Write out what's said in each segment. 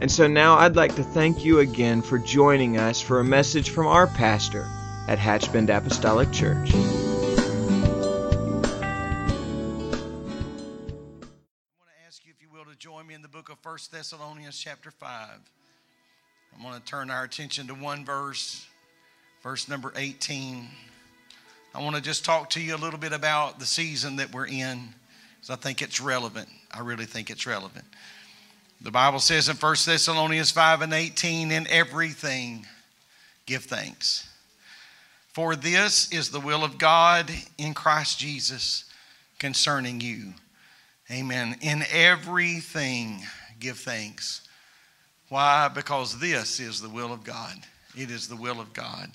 And so now I'd like to thank you again for joining us for a message from our pastor at Hatchbend Apostolic Church. I want to ask you, if you will, to join me in the book of 1 Thessalonians, chapter 5. I'm going to turn our attention to one verse, verse number 18. I want to just talk to you a little bit about the season that we're in, because I think it's relevant. I really think it's relevant. The Bible says in 1 Thessalonians 5 and 18, in everything give thanks. For this is the will of God in Christ Jesus concerning you. Amen. In everything give thanks. Why? Because this is the will of God. It is the will of God.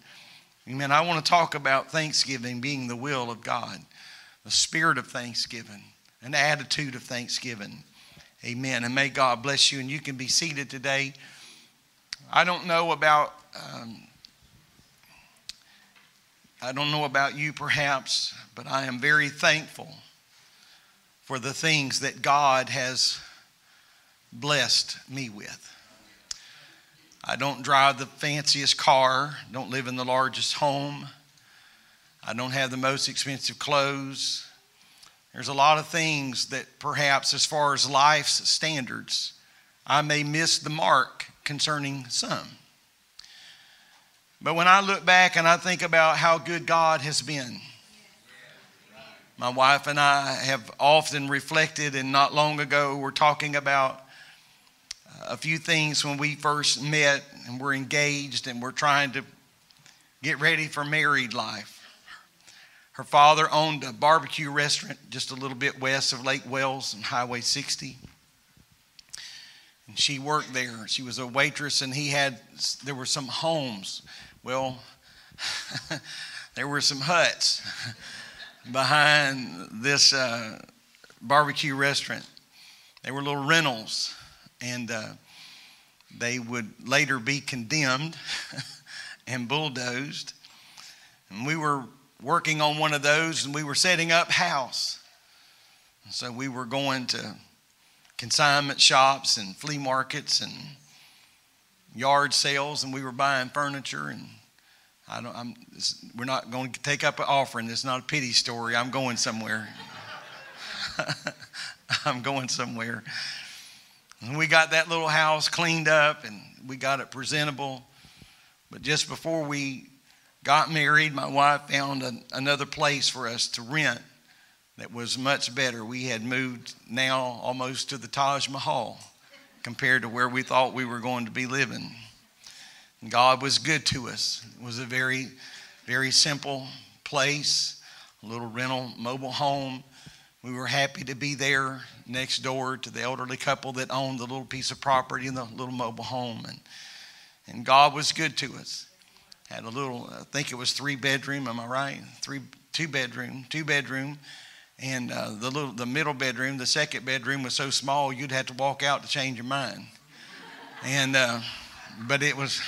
Amen. I want to talk about thanksgiving being the will of God, the spirit of thanksgiving, an attitude of thanksgiving. Amen. And may God bless you. And you can be seated today. I don't know about. Um, I don't know about you perhaps, but I am very thankful for the things that God has blessed me with. I don't drive the fanciest car, don't live in the largest home. I don't have the most expensive clothes. There's a lot of things that perhaps, as far as life's standards, I may miss the mark concerning some. But when I look back and I think about how good God has been, my wife and I have often reflected, and not long ago, we're talking about uh, a few things when we first met and we're engaged and we're trying to get ready for married life. Her father owned a barbecue restaurant just a little bit west of Lake Wales and Highway 60. And she worked there. She was a waitress, and he had, there were some homes. Well, there were some huts behind this uh, barbecue restaurant. They were little rentals, and uh, they would later be condemned and bulldozed. And we were working on one of those, and we were setting up house. So we were going to consignment shops and flea markets and yard sales, and we were buying furniture. And I don't, I'm, we're not going to take up an offering. It's not a pity story. I'm going somewhere. I'm going somewhere. And we got that little house cleaned up and we got it presentable. But just before we got married, my wife found another place for us to rent that was much better. We had moved now almost to the Taj Mahal compared to where we thought we were going to be living. And God was good to us. It was a very, very simple place, a little rental mobile home. We were happy to be there next door to the elderly couple that owned the little piece of property and the little mobile home. And, and God was good to us. Had a little, I think it was three bedroom, am I right? Three, two bedroom, two bedroom. And uh, the little, the middle bedroom, the second bedroom was so small you'd have to walk out to change your mind. And, uh, but it was,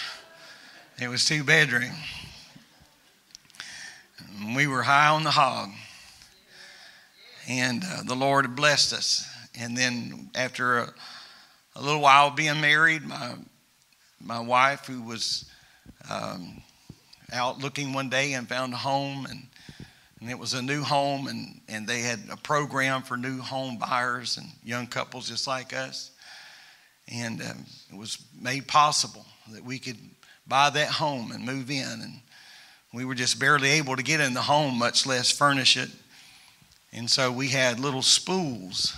it was two bedroom. We were high on the hog. And uh, the Lord blessed us. And then after a, a, little while being married, my, my wife, who was um, out looking one day and found a home, and, and it was a new home, and, and they had a program for new home buyers and young couples just like us. And um, it was made possible that we could buy that home and move in. And we were just barely able to get in the home, much less furnish it. And so we had little spools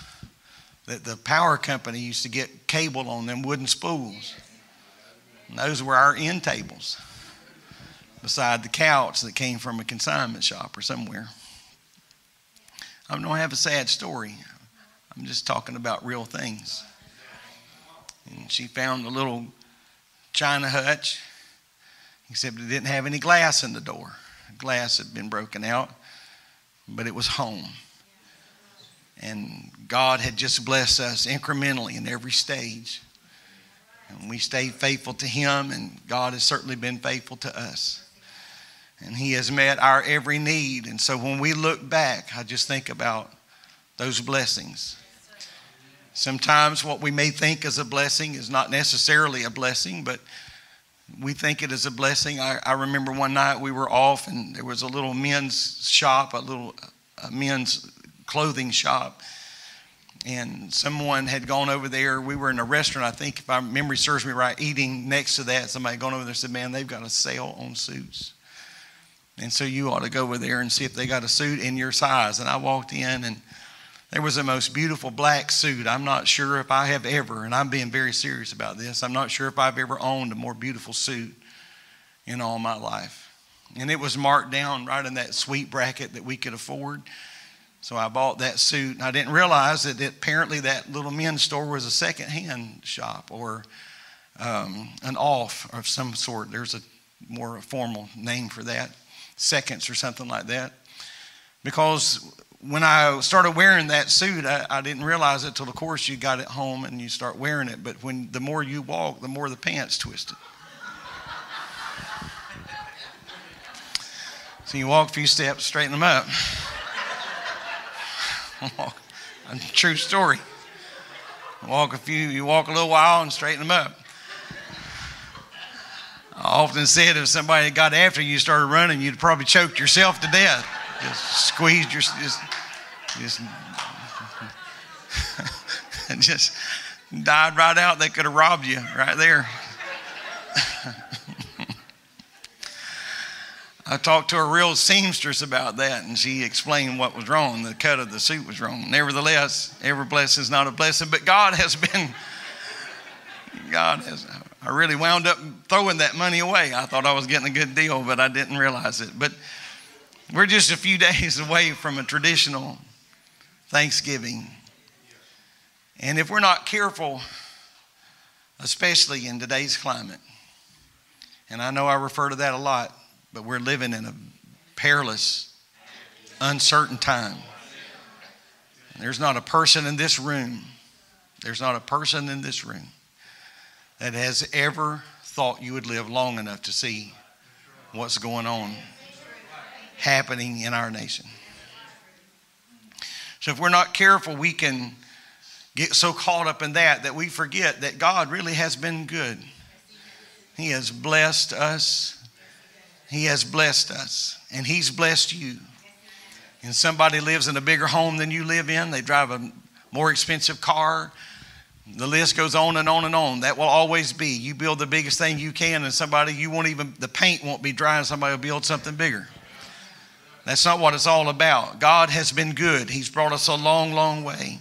that the power company used to get cable on them wooden spools. And those were our end tables beside the couch that came from a consignment shop or somewhere. I don't have a sad story. I'm just talking about real things. And she found a little china hutch, except it didn't have any glass in the door. Glass had been broken out, but it was home. And God had just blessed us incrementally in every stage. And we stayed faithful to Him, and God has certainly been faithful to us. And He has met our every need. And so when we look back, I just think about those blessings. Sometimes what we may think is a blessing is not necessarily a blessing, but we think it is a blessing. I, I remember one night we were off, and there was a little men's shop, a little a men's clothing shop. And someone had gone over there. We were in a restaurant, I think, if my memory serves me right, eating next to that. Somebody had gone over there and said, Man, they've got a sale on suits. And so you ought to go over there and see if they got a suit in your size. And I walked in and there was the most beautiful black suit. I'm not sure if I have ever, and I'm being very serious about this, I'm not sure if I've ever owned a more beautiful suit in all my life. And it was marked down right in that sweet bracket that we could afford. So I bought that suit. And I didn't realize that it, apparently that little men's store was a second-hand shop or um, an off of some sort. There's a more formal name for that, seconds or something like that. Because when I started wearing that suit, I, I didn't realize it till, of course, you got it home and you start wearing it. But when the more you walk, the more the pants twisted. so you walk a few steps, straighten them up. true story. Walk a few, you walk a little while and straighten them up. I often said if somebody got after you, started running, you'd probably choked yourself to death. Just squeezed your, just, just, just died right out. They could have robbed you right there. I talked to a real seamstress about that, and she explained what was wrong. The cut of the suit was wrong. Nevertheless, every blessing is not a blessing, but God has been, God has, I really wound up throwing that money away. I thought I was getting a good deal, but I didn't realize it. But we're just a few days away from a traditional Thanksgiving. And if we're not careful, especially in today's climate, and I know I refer to that a lot, but we're living in a perilous, uncertain time. There's not a person in this room, there's not a person in this room that has ever thought you would live long enough to see what's going on happening in our nation. So if we're not careful, we can get so caught up in that that we forget that God really has been good. He has blessed us he has blessed us, and He's blessed you. And somebody lives in a bigger home than you live in, they drive a more expensive car. The list goes on and on and on. That will always be. You build the biggest thing you can, and somebody, you won't even, the paint won't be dry, and somebody will build something bigger. That's not what it's all about. God has been good, He's brought us a long, long way.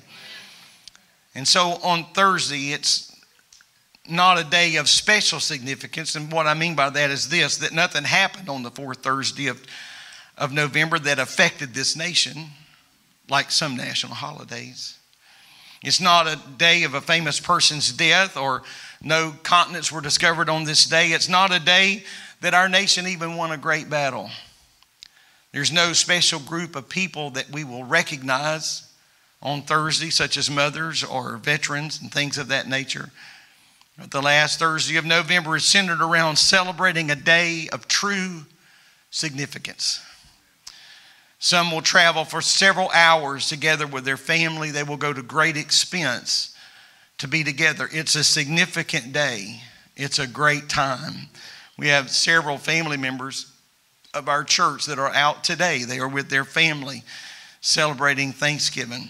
And so on Thursday, it's not a day of special significance. And what I mean by that is this that nothing happened on the fourth Thursday of, of November that affected this nation like some national holidays. It's not a day of a famous person's death or no continents were discovered on this day. It's not a day that our nation even won a great battle. There's no special group of people that we will recognize on Thursday, such as mothers or veterans and things of that nature. The last Thursday of November is centered around celebrating a day of true significance. Some will travel for several hours together with their family. They will go to great expense to be together. It's a significant day, it's a great time. We have several family members of our church that are out today. They are with their family celebrating Thanksgiving.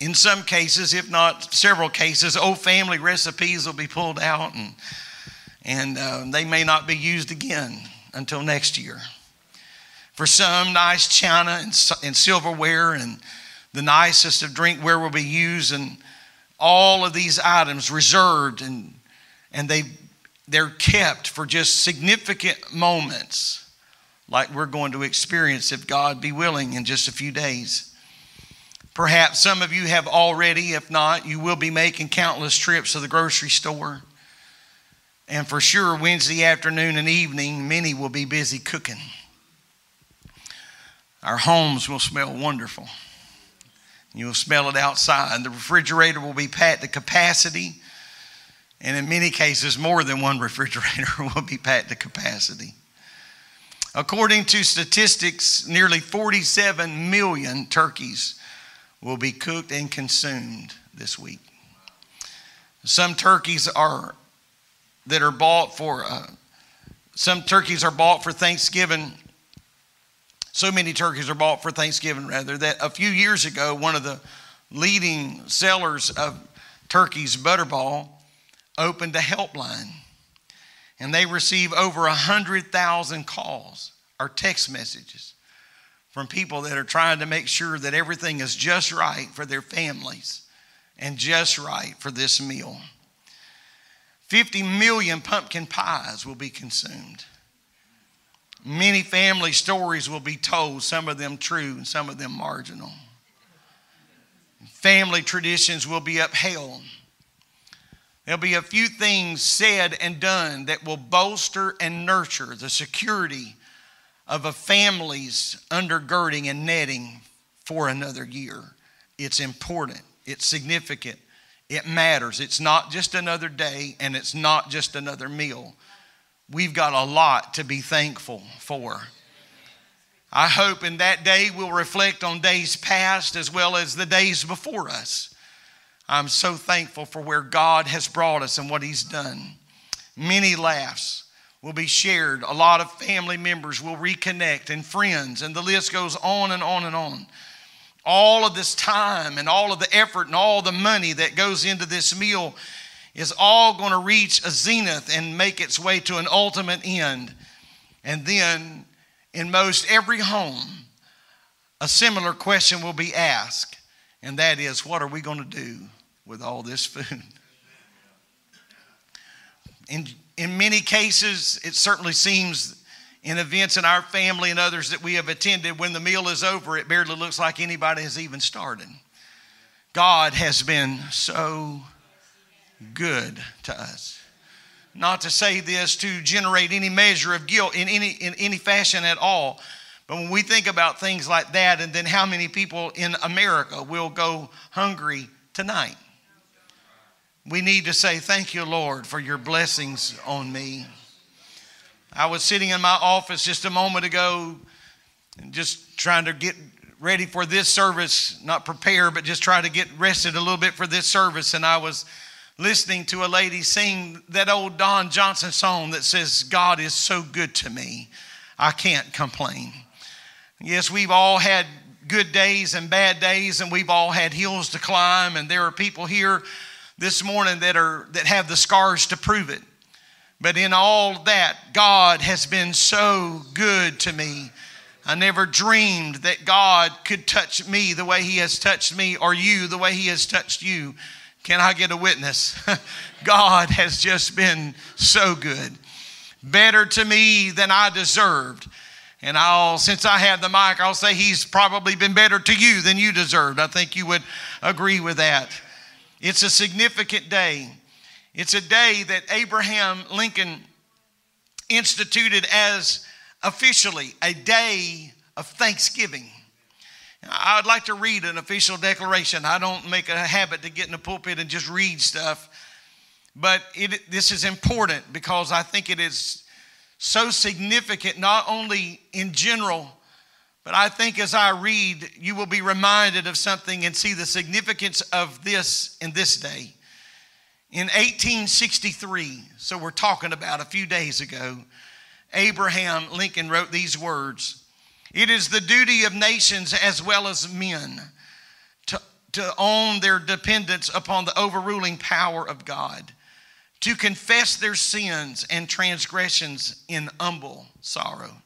In some cases, if not several cases, old family recipes will be pulled out and, and uh, they may not be used again until next year. For some, nice china and, and silverware and the nicest of drinkware will be used, and all of these items reserved and, and they, they're kept for just significant moments like we're going to experience if God be willing in just a few days. Perhaps some of you have already, if not, you will be making countless trips to the grocery store. And for sure, Wednesday afternoon and evening, many will be busy cooking. Our homes will smell wonderful. You'll smell it outside. The refrigerator will be packed to capacity. And in many cases, more than one refrigerator will be packed to capacity. According to statistics, nearly 47 million turkeys will be cooked and consumed this week. Some turkeys are that are bought for uh, some turkeys are bought for Thanksgiving. So many turkeys are bought for Thanksgiving, rather, that a few years ago, one of the leading sellers of turkeys, Butterball, opened a helpline. And they receive over 100,000 calls or text messages from people that are trying to make sure that everything is just right for their families and just right for this meal. 50 million pumpkin pies will be consumed. Many family stories will be told, some of them true and some of them marginal. Family traditions will be upheld. There'll be a few things said and done that will bolster and nurture the security of a family's undergirding and netting for another year. It's important, it's significant, it matters. It's not just another day and it's not just another meal. We've got a lot to be thankful for. I hope in that day we'll reflect on days past as well as the days before us. I'm so thankful for where God has brought us and what He's done. Many laughs will be shared. A lot of family members will reconnect and friends, and the list goes on and on and on all of this time and all of the effort and all the money that goes into this meal is all going to reach a zenith and make its way to an ultimate end. And then, in most every home, a similar question will be asked, and that is, what are we going to do with all this food? In, in many cases, it certainly seems in events in our family and others that we have attended, when the meal is over, it barely looks like anybody has even started. God has been so good to us. Not to say this to generate any measure of guilt in any, in any fashion at all, but when we think about things like that, and then how many people in America will go hungry tonight, we need to say, Thank you, Lord, for your blessings on me. I was sitting in my office just a moment ago and just trying to get ready for this service, not prepare, but just try to get rested a little bit for this service. And I was listening to a lady sing that old Don Johnson song that says, God is so good to me, I can't complain. Yes, we've all had good days and bad days, and we've all had hills to climb, and there are people here this morning that are that have the scars to prove it. But in all that, God has been so good to me. I never dreamed that God could touch me the way He has touched me, or you the way He has touched you. Can I get a witness? God has just been so good. Better to me than I deserved. And I'll, since I have the mic, I'll say He's probably been better to you than you deserved. I think you would agree with that. It's a significant day. It's a day that Abraham Lincoln instituted as officially a day of thanksgiving. I'd like to read an official declaration. I don't make a habit to get in the pulpit and just read stuff, but it, this is important because I think it is so significant, not only in general, but I think as I read, you will be reminded of something and see the significance of this in this day. In 1863, so we're talking about a few days ago, Abraham Lincoln wrote these words It is the duty of nations as well as men to, to own their dependence upon the overruling power of God, to confess their sins and transgressions in humble sorrow.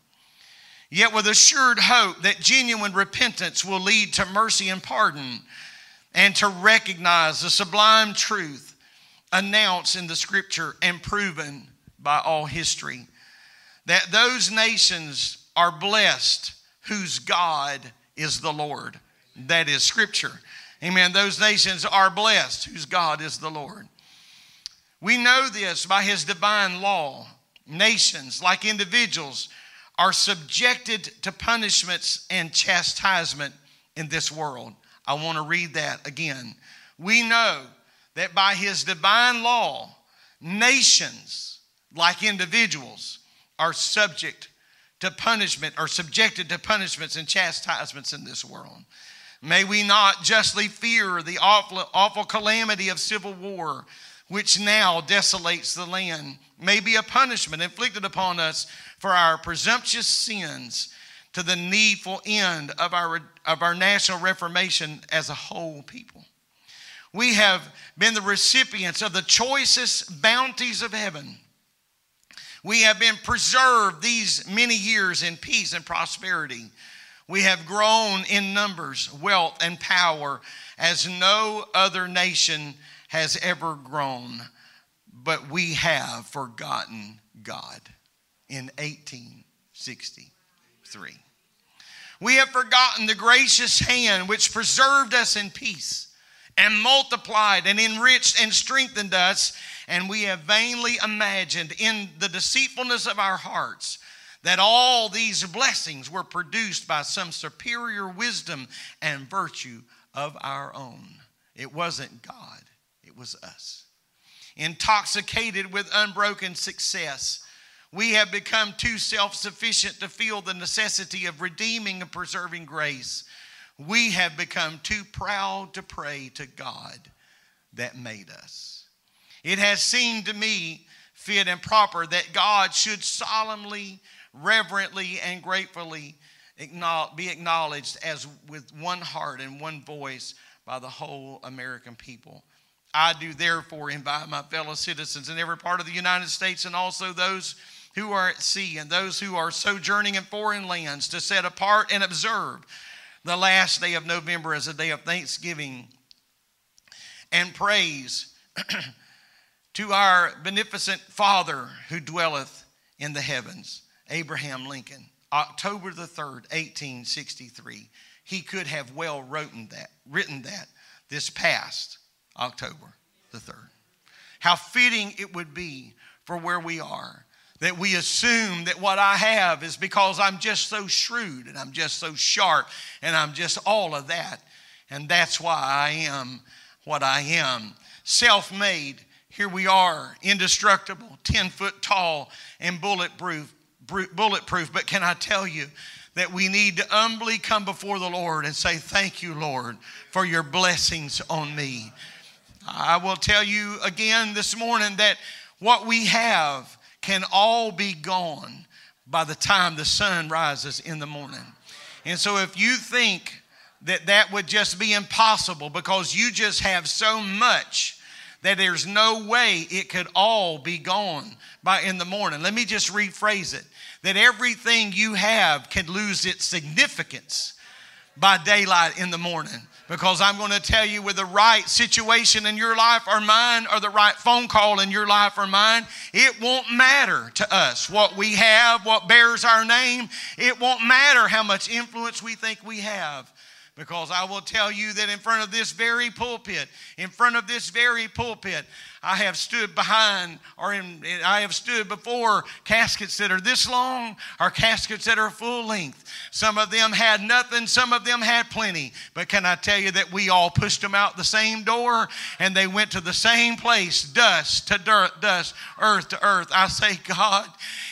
Yet with assured hope that genuine repentance will lead to mercy and pardon, and to recognize the sublime truth announced in the scripture and proven by all history that those nations are blessed whose God is the Lord. That is Scripture. Amen. Those nations are blessed whose God is the Lord. We know this by His divine law. Nations, like individuals, are subjected to punishments and chastisement in this world. I want to read that again. We know that by His divine law, nations, like individuals, are subject to punishment or subjected to punishments and chastisements in this world. May we not justly fear the awful, awful calamity of civil war, which now desolates the land, may be a punishment inflicted upon us for our presumptuous sins to the needful end of our, of our national reformation as a whole people. We have been the recipients of the choicest bounties of heaven. We have been preserved these many years in peace and prosperity. We have grown in numbers, wealth, and power as no other nation has ever grown, but we have forgotten God in 1863. We have forgotten the gracious hand which preserved us in peace and multiplied and enriched and strengthened us, and we have vainly imagined in the deceitfulness of our hearts that all these blessings were produced by some superior wisdom and virtue of our own. It wasn't God, it was us. Intoxicated with unbroken success, we have become too self sufficient to feel the necessity of redeeming and preserving grace. We have become too proud to pray to God that made us. It has seemed to me fit and proper that God should solemnly reverently and gratefully be acknowledged as with one heart and one voice by the whole American people. I do therefore invite my fellow citizens in every part of the United States and also those who are at sea and those who are sojourning in foreign lands to set apart and observe the last day of November as a day of thanksgiving and praise to our beneficent Father who dwelleth in the heavens. Abraham Lincoln, October the 3rd, 1863. He could have well written that, written that this past October the 3rd. How fitting it would be for where we are that we assume that what I have is because I'm just so shrewd and I'm just so sharp and I'm just all of that. And that's why I am what I am. Self made, here we are, indestructible, 10 foot tall, and bulletproof, bulletproof, but can I tell you that we need to humbly come before the Lord and say, Thank you, Lord, for your blessings on me. I will tell you again this morning that what we have can all be gone by the time the sun rises in the morning. And so if you think that that would just be impossible because you just have so much that there's no way it could all be gone by in the morning. Let me just rephrase it that everything you have can lose its significance by daylight in the morning. Because I'm going to tell you, with the right situation in your life or mine, or the right phone call in your life or mine, it won't matter to us what we have, what bears our name. It won't matter how much influence we think we have. Because I will tell you that in front of this very pulpit, in front of this very pulpit, I have stood behind or in, I have stood before caskets that are this long or caskets that are full length. Some of them had nothing, some of them had plenty. But can I tell you that we all pushed them out the same door and they went to the same place, dust to dirt, dust, earth to earth. I say, God,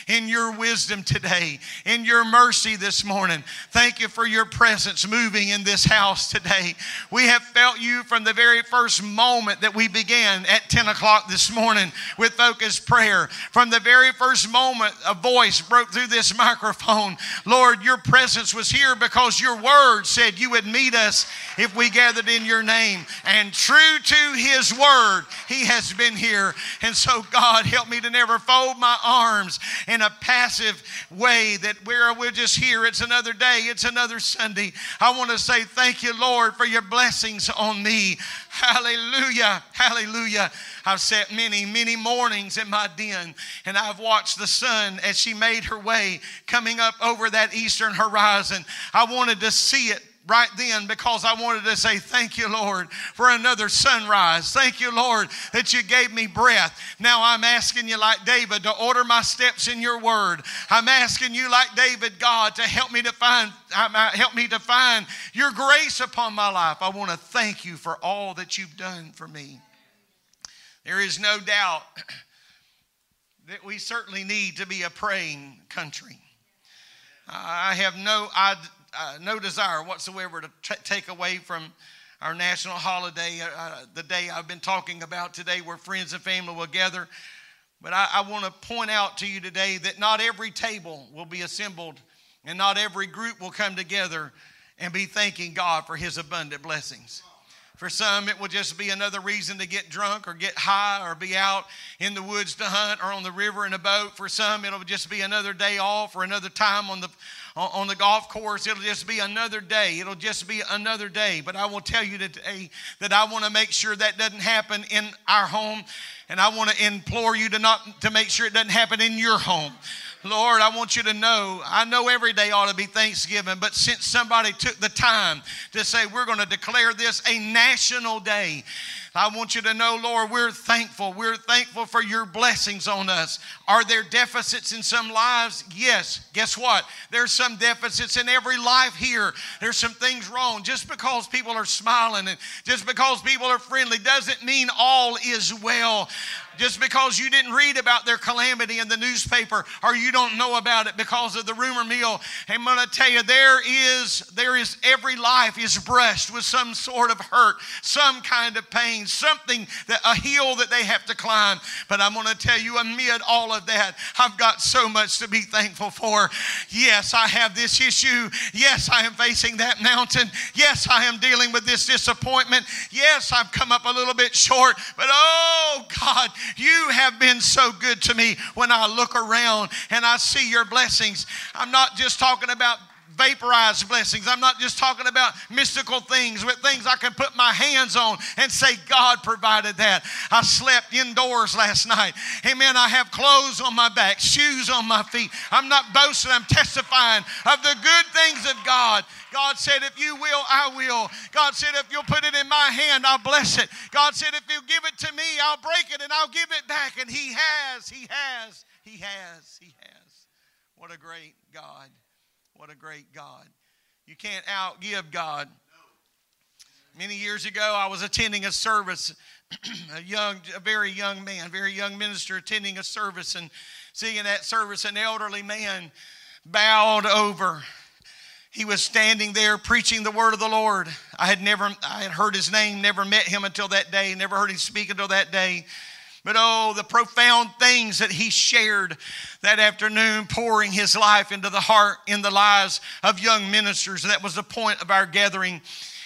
in your wisdom today, in your mercy this morning. Thank you for your presence moving in this house today. We have felt you from the very first moment that we began at 10 o'clock this morning with focused prayer. From the very first moment, a voice broke through this microphone. Lord, your presence was here because your word said you would meet us if we gathered in your name. And true to his word, he has been here. And so, God, help me to never fold my arms in a passive way that we're just here, it's another day, it's another Sunday. I want to say thank you, Lord, for your blessings on me. Hallelujah. Hallelujah. I've sat many, many mornings in my den and I've watched the sun as she made her way coming up over that eastern horizon. I wanted to see it right then because I wanted to say, Thank you, Lord, for another sunrise. Thank you, Lord, that you gave me breath. Now I'm asking you, like David, to order my steps in your word. I'm asking you, like David, God, to help me to find, uh, help me to find your grace upon my life. I want to thank you for all that you've done for me. There is no doubt that we certainly need to be a praying country. I have no, I, uh, no desire whatsoever to take away from our national holiday, uh, uh, the day I've been talking about today, where friends and family will gather. But I, I want to point out to you today that not every table will be assembled and not every group will come together and be thanking God for his abundant blessings. For some, it will just be another reason to get drunk or get high or be out in the woods to hunt or on the river in a boat. For some, it'll just be another day off or another time on the on the golf course. It'll just be another day. It'll just be another day. But I will tell you today that I want to make sure that doesn't happen in our home. And I want to implore you to not to make sure it doesn't happen in your home. Lord, I want you to know, I know every day ought to be Thanksgiving, but since somebody took the time to say we're going to declare this a national day, I want you to know, Lord, we're thankful. We're thankful for your blessings on us. Are there deficits in some lives? Yes. Guess what? There's some deficits in every life here. There's some things wrong. Just because people are smiling and just because people are friendly doesn't mean all is well. Just because you didn't read about their calamity in the newspaper or you don't know about it because of the rumor mill, I'm going to tell you there is there is every life is brushed with some sort of hurt, some kind of pain, something that a hill that they have to climb. But I'm going to tell you amid all of that, I've got so much to be thankful for. Yes, I have this issue. Yes, I am facing that mountain. Yes, I am dealing with this disappointment. Yes, I've come up a little bit short, but oh God, you have been so good to me when I look around and I see your blessings. I'm not just talking about vaporized blessings. I'm not just talking about mystical things, but things I can put my hands on and say, God provided that. I slept indoors last night. Amen. I have clothes on my back, shoes on my feet. I'm not boasting, I'm testifying of the good things of God. God said, if you will, I will. God said, if you'll put it in my hand, I'll bless it. God said, if you give it to me, I'll break it and I'll give it back. And He has, He has, He has, He has. What a great God. What a great God. You can't outgive God. Many years ago, I was attending a service, a young, a very young man, very young minister attending a service, and seeing that service, an elderly man bowed over. He was standing there preaching the word of the Lord. I had never, I had heard his name, never met him until that day, never heard him speak until that day. But oh, the profound things that he shared that afternoon, pouring his life into the heart, in the lives of young ministers. That was the point of our gathering.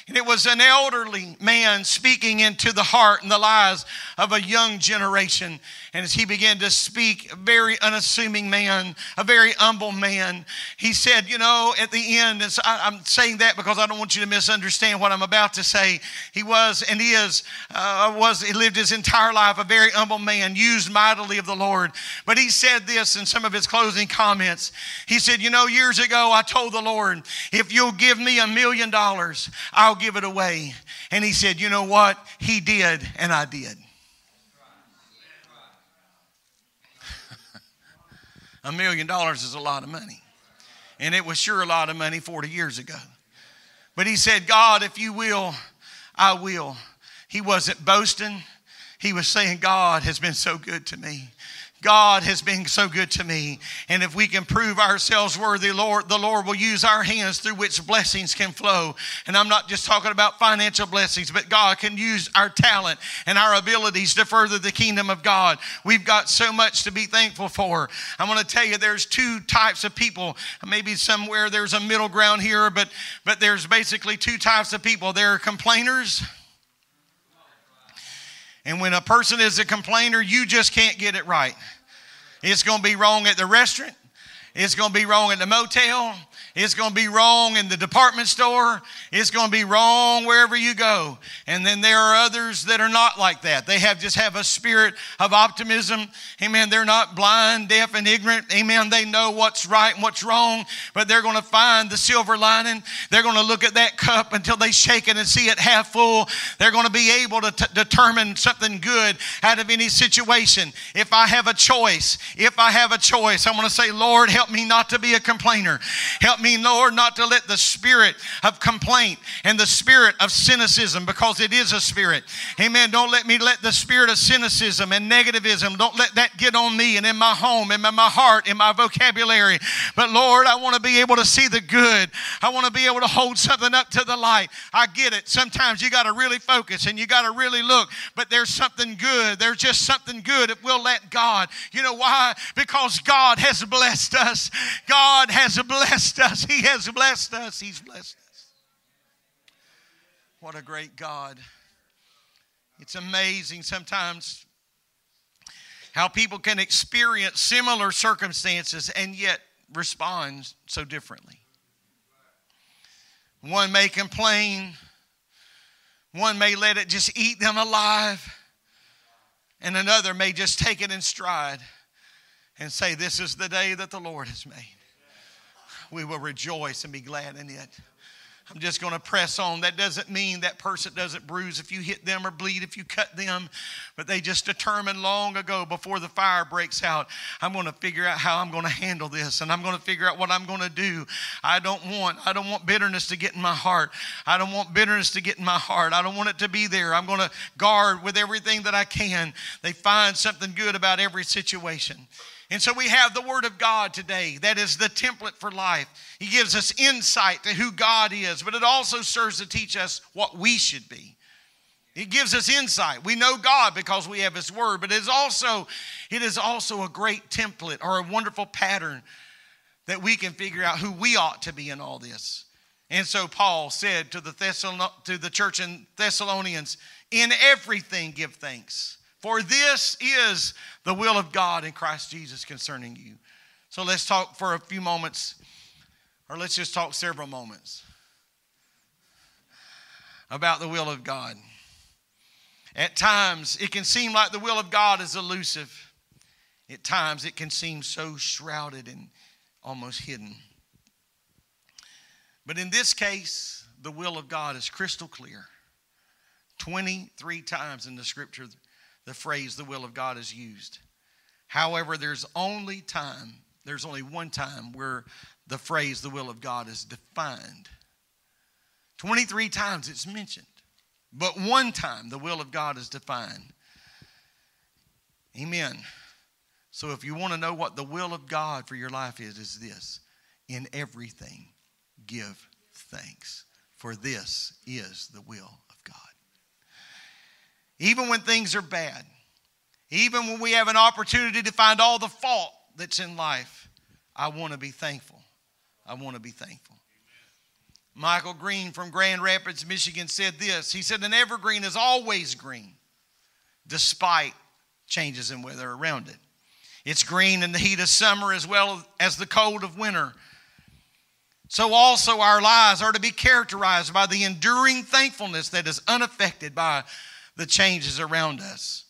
And it was an elderly man speaking into the heart and the lives of a young generation. And as he began to speak, a very unassuming man, a very humble man, he said, You know, at the end, and so I, am saying that because I don't want you to misunderstand what I'm about to say. He was and is, uh, was, he lived his entire life a very humble man, used mightily of the Lord. But he said this in some of his closing comments. He said, You know, years ago I told the Lord, if you'll give me a million dollars, I'll give it away. And he said, You know what? He did, and I did. A million dollars is a lot of money. And it was sure a lot of money 40 years ago. But he said, God, if you will, I will. He wasn't boasting. He was saying, God has been so good to me. God has been so good to me. And if we can prove ourselves worthy, Lord, the Lord will use our hands through which blessings can flow. And I'm not just talking about financial blessings, but God can use our talent and our abilities to further the kingdom of God. We've got so much to be thankful for. I want to tell you there's two types of people. Maybe somewhere there's a middle ground here, but but there's basically two types of people. There are complainers. And when a person is a complainer, you just can't get it right. It's going to be wrong at the restaurant. It's going to be wrong at the motel. It's going to be wrong in the department store. It's going to be wrong wherever you go. And then there are others that are not like that. They have just have a spirit of optimism. Amen. They're not blind, deaf, and ignorant. Amen. They know what's right and what's wrong, but they're going to find the silver lining. They're going to look at that cup until they shake it and see it half full. They're going to be able to t- determine something good out of any situation. If I have a choice, if I have a choice, I'm going to say, Lord, help me not to be a complainer. Help me, Lord, not to let the spirit of complaint and the spirit of cynicism, because it is a spirit. Amen. Don't let me let the spirit of cynicism and negativism, don't let that get on me and in my home, and in my heart, in my vocabulary. But Lord, I want to be able to see the good. I want to be able to hold something up to the light. I get it. Sometimes you got to really focus and you got to really look, but there's something good. There's just something good if we'll let God. You know why? Because God has blessed us. God has blessed us He has blessed us. He's blessed us. What a great God. It's amazing sometimes how people can experience similar circumstances and yet respond so differently. One may complain, one may let it just eat them alive, and another may just take it in stride and say, This is the day that the Lord has made we will rejoice and be glad in it. I'm just going to press on. That doesn't mean that person doesn't bruise if you hit them or bleed if you cut them, but they just determined long ago before the fire breaks out, I'm going to figure out how I'm going to handle this and I'm going to figure out what I'm going to do. I don't want I don't want bitterness to get in my heart. I don't want bitterness to get in my heart. I don't want it to be there. I'm going to guard with everything that I can. They find something good about every situation. And so we have the Word of God today. That is the template for life. He gives us insight to who God is, but it also serves to teach us what we should be. It gives us insight. We know God because we have His Word, but it is also, it is also a great template or a wonderful pattern that we can figure out who we ought to be in all this. And so Paul said to the, Thessalon- to the church in Thessalonians, in everything give thanks for this is the will of God in Christ Jesus concerning you. So let's talk for a few moments, or let's just talk several moments about the will of God. At times, it can seem like the will of God is elusive. At times, it can seem so shrouded and almost hidden. But in this case, the will of God is crystal clear. 23 times in the scripture, the phrase the will of God is used. However, there's only time, there's only one time where the phrase the will of God is defined. 23 times it's mentioned, but one time the will of God is defined. Amen. So if you want to know what the will of God for your life is, is this in everything give thanks, for this is the will even when things are bad, even when we have an opportunity to find all the fault that's in life, I want to be thankful. I want to be thankful. Michael Green from Grand Rapids, Michigan said this. He said, An evergreen is always green, despite changes in weather around it. It's green in the heat of summer as well as the cold of winter. So, also, our lives are to be characterized by the enduring thankfulness that is unaffected by the changes around us.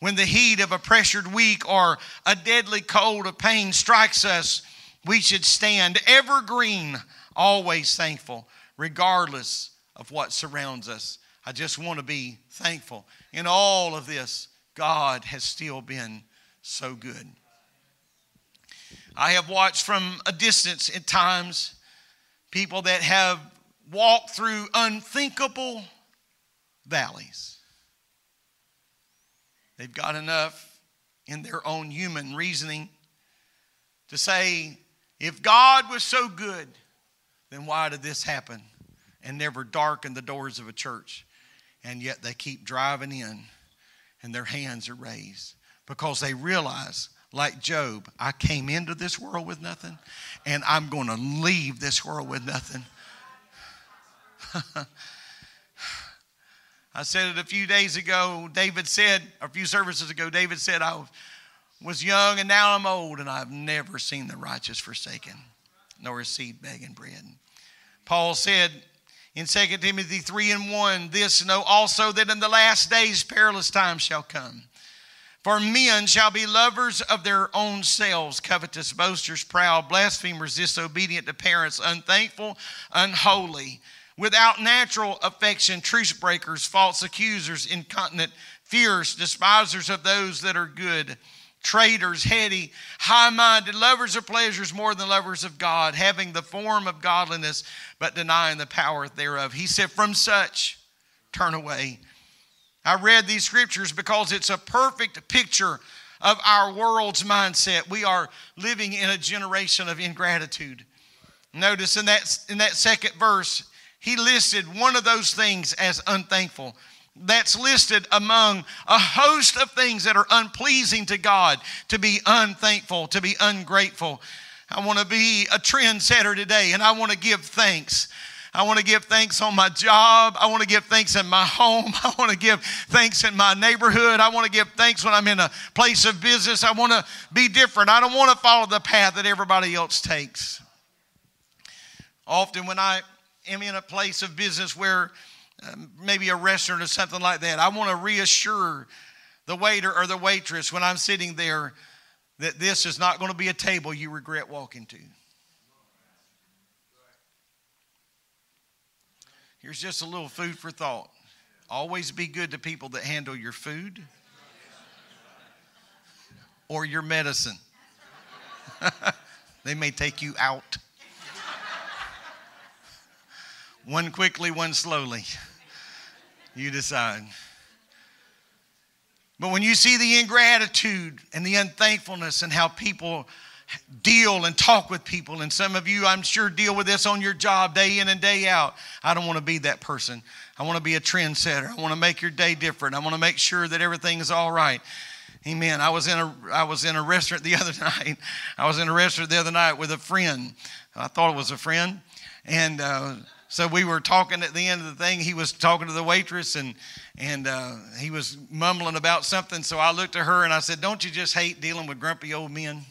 When the heat of a pressured week or a deadly cold of pain strikes us, we should stand evergreen, always thankful, regardless of what surrounds us. I just want to be thankful. In all of this, God has still been so good. I have watched from a distance at times people that have walked through unthinkable valleys. They've got enough in their own human reasoning to say, if God was so good, then why did this happen? And never darken the doors of a church. And yet they keep driving in and their hands are raised because they realize, like Job, I came into this world with nothing and I'm going to leave this world with nothing. I said it a few days ago. David said, a few services ago, David said, I was young and now I'm old and I've never seen the righteous forsaken. nor is seed begging bread. Paul said in 2 Timothy 3 and 1, This know also that in the last days perilous times shall come. For men shall be lovers of their own selves, covetous, boasters, proud, blasphemers, disobedient to parents, unthankful, unholy, without natural affection, truce breakers, false accusers, incontinent, fierce, despisers of those that are good, traitors, heady, high minded, lovers of pleasures more than lovers of God, having the form of godliness, but denying the power thereof. He said, From such turn away. I read these scriptures because it's a perfect picture of our world's mindset. We are living in a generation of ingratitude. Notice in that, in that second verse, he listed one of those things as unthankful. That's listed among a host of things that are unpleasing to God to be unthankful, to be ungrateful. I want to be a trendsetter today and I want to give thanks. I want to give thanks on my job. I want to give thanks in my home. I want to give thanks in my neighborhood. I want to give thanks when I'm in a place of business. I want to be different. I don't want to follow the path that everybody else takes. Often, when I am in a place of business where um, maybe a restaurant or something like that, I want to reassure the waiter or the waitress when I'm sitting there that this is not going to be a table you regret walking to. Here's just a little food for thought. Always be good to people that handle your food or your medicine. they may take you out. One quickly, one slowly. You decide. But when you see the ingratitude and the unthankfulness and how people deal and talk with people. And some of you, I'm sure, deal with this on your job day in and day out. I don't want to be that person. I want to be a trendsetter. I want to make your day different. I want to make sure that everything is all right. Amen. I was in a I was in a restaurant the other night. I was in a restaurant the other night with a friend. I thought it was a friend, and uh, so we were talking at the end of the thing. He was talking to the waitress, and and uh, he was mumbling about something. So I looked at her and I said, "Don't you just hate dealing with grumpy old men?"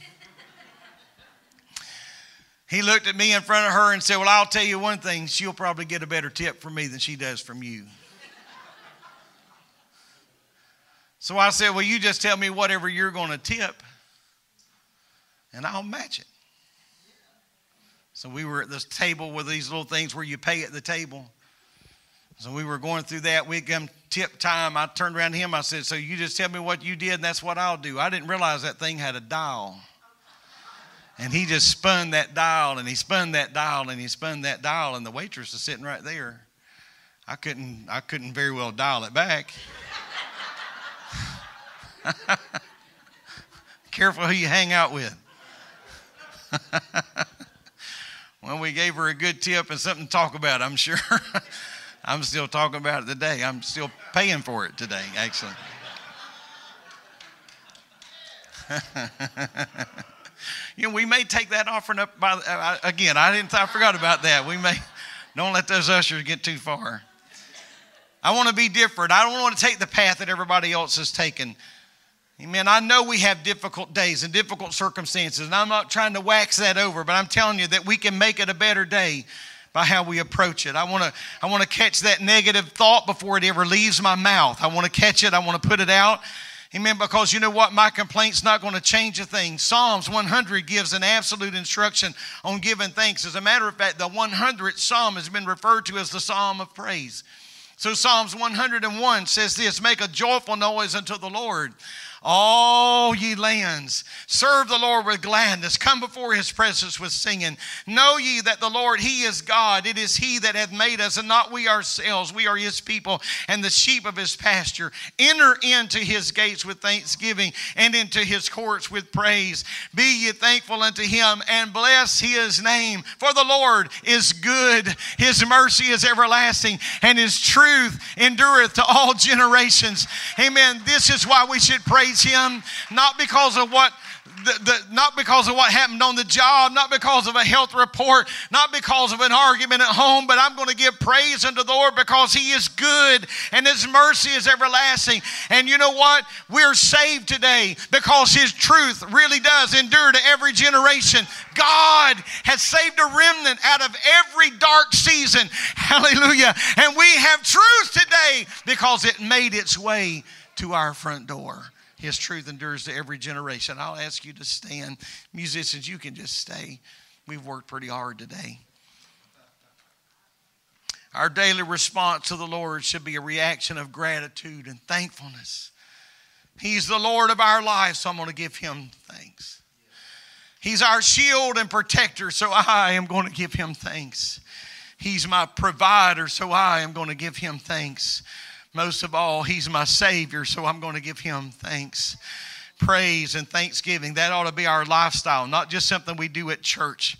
He looked at me in front of her and said, Well, I'll tell you one thing, she'll probably get a better tip from me than she does from you. so I said, Well, you just tell me whatever you're going to tip, and I'll match it. So we were at this table with these little things where you pay at the table. So we were going through that. We come tip time. I turned around to him. I said, So you just tell me what you did, and that's what I'll do. I didn't realize that thing had a dial. And he just spun that dial and he spun that dial and he spun that dial and the waitress was sitting right there. I couldn't I couldn't very well dial it back. Careful who you hang out with. well, we gave her a good tip and something to talk about, I'm sure. I'm still talking about it today. I'm still paying for it today, actually. you know, we may take that offering up by, uh, again, I didn't, I forgot about that. We may, don't let those ushers get too far. I want to be different. I don't want to take the path that everybody else has taken. Amen. I know we have difficult days and difficult circumstances, and I'm not trying to wax that over, but I'm telling you that we can make it a better day by how we approach it. I want to I want to catch that negative thought before it ever leaves my mouth. I want to catch it. I want to put it out. Amen. Because you know what? My complaint's not going to change a thing. Psalms 100 gives an absolute instruction on giving thanks. As a matter of fact, the 100th Psalm has been referred to as the Psalm of Praise. So Psalms 101 says this Make a joyful noise unto the Lord all ye lands, serve the Lord with gladness. Come before his presence with singing. Know ye that the Lord, he is God. It is he that hath made us, and not we ourselves. We are his people and the sheep of his pasture. Enter into his gates with thanksgiving and into his courts with praise. Be ye thankful unto him and bless his name. For the Lord is good, his mercy is everlasting, and his truth endureth to all generations. Amen. This is why we should praise praise Him, not because of what the, the, not because of what happened on the job, not because of a health report, not because of an argument at home, but I'm going to give praise unto the Lord because He is good and His mercy is everlasting. And you know what? We're saved today because His truth really does endure to every generation. God has saved a remnant out of every dark season. Hallelujah. And we have truth today because it made its way to our front door. His truth endures to every generation. I'll ask you to stand. Musicians, you can just stay. We've worked pretty hard today. Our daily response to the Lord should be a reaction of gratitude and thankfulness. He's the Lord of our lives, so I'm going to give him thanks. He's our shield and protector, so I am going to give him thanks. He's my provider, so I am going to give him thanks. Most of all, He's my Savior, so I'm going to give Him thanks. Praise and thanksgiving. That ought to be our lifestyle, not just something we do at church.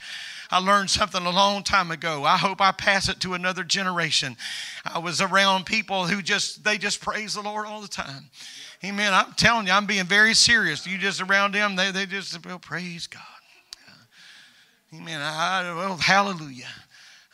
I learned something a long time ago. I hope I pass it to another generation. I was around people who just they just praise the Lord all the time. Amen. I'm telling you, I'm being very serious. You just around them, they, they just well, praise God. Amen. I, well, hallelujah.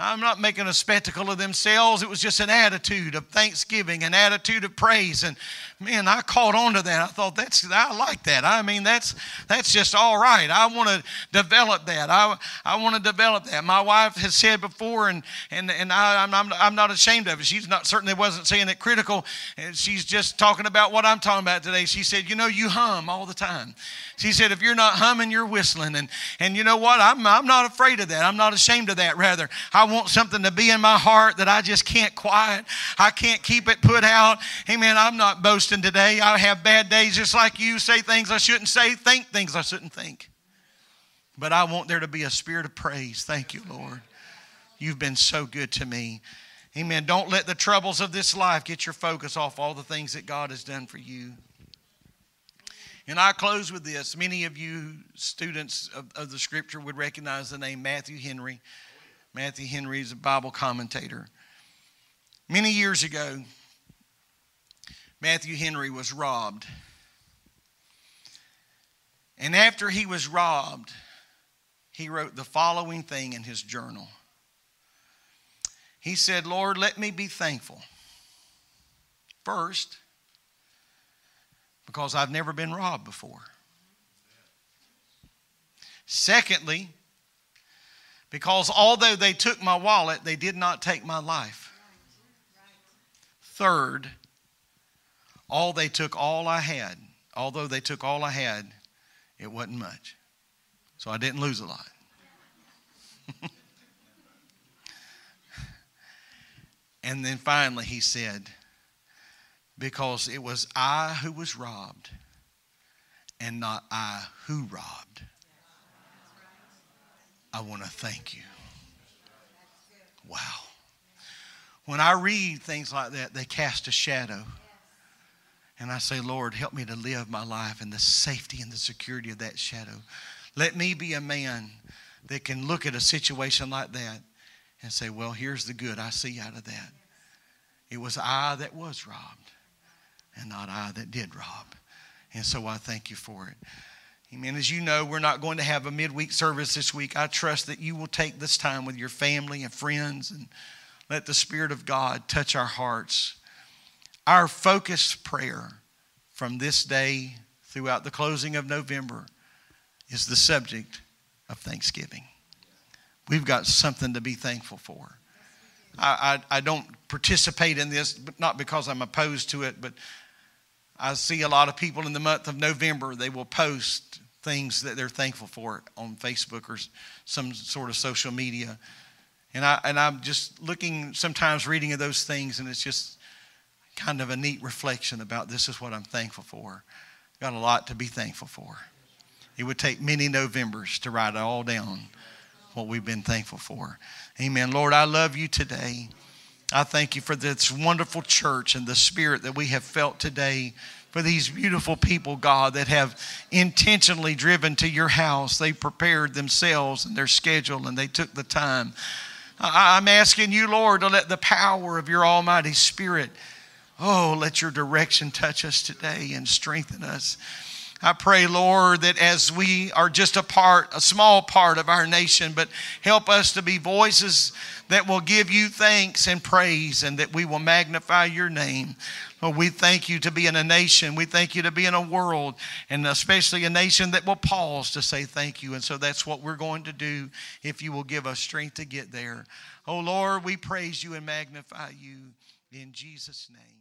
I'm not making a spectacle of themselves. It was just an attitude of thanksgiving, an attitude of praise. And man, I caught on to that. I thought that's I like that. I mean, that's that's just all right. I want to develop that. I I want to develop that. My wife has said before, and and and I, I'm, I'm I'm not ashamed of it. She's not certainly wasn't saying it critical. And she's just talking about what I'm talking about today. She said, you know, you hum all the time. She said, if you're not humming, you're whistling. And, and you know what? I'm, I'm not afraid of that. I'm not ashamed of that. Rather, I want something to be in my heart that I just can't quiet. I can't keep it put out. Amen. I'm not boasting today. I have bad days just like you, say things I shouldn't say, think things I shouldn't think. But I want there to be a spirit of praise. Thank you, Lord. You've been so good to me. Amen. Don't let the troubles of this life get your focus off all the things that God has done for you. And I close with this. Many of you students of, of, the scripture would recognize the name Matthew Henry. Matthew Henry is a Bible commentator. Many years ago, Matthew Henry was robbed. And after he was robbed, he wrote the following thing in his journal. He said, Lord, let me be thankful. First, because I've never been robbed before. Secondly, because although they took my wallet, they did not take my life. Third, all they took all I had. Although they took all I had, it wasn't much. So I didn't lose a lot. and then finally he said, because it was I who was robbed and not I who robbed. I want to thank you. Wow. When I read things like that, they cast a shadow. And I say, Lord, help me to live my life in the safety and the security of that shadow. Let me be a man that can look at a situation like that and say, well, here's the good I see out of that. It was I that was robbed and not I that did rob. And so I thank you for it. Amen. As you know, we're not going to have a midweek service this week. I trust that you will take this time with your family and friends and let the Spirit of God touch our hearts. Our focused prayer from this day throughout the closing of November is the subject of Thanksgiving. We've got something to be thankful for. I, I, I don't participate in this, but not because I'm opposed to it, but I see a lot of people in the month of November, they will post things that they're thankful for on Facebook or some sort of social media. And, I, and I'm just looking, sometimes reading of those things, and it's just kind of a neat reflection about this is what I'm thankful for. Got a lot to be thankful for. It would take many Novembers to write it all down, what we've been thankful for. Amen. Lord, I love you today. I thank you for this wonderful church and the spirit that we have felt today. For these beautiful people, God, that have intentionally driven to your house. They prepared themselves and their schedule and they took the time. I'm asking you, Lord, to let the power of your Almighty Spirit, oh, let your direction touch us today and strengthen us. I pray, Lord, that as we are just a part, a small part of our nation, but help us to be voices that will give you thanks and praise and that we will magnify your name. Lord, we thank you to be in a nation. We thank you to be in a world, and especially a nation that will pause to say thank you. And so that's what we're going to do if you will give us strength to get there. Oh, Lord, we praise you and magnify you in Jesus' name.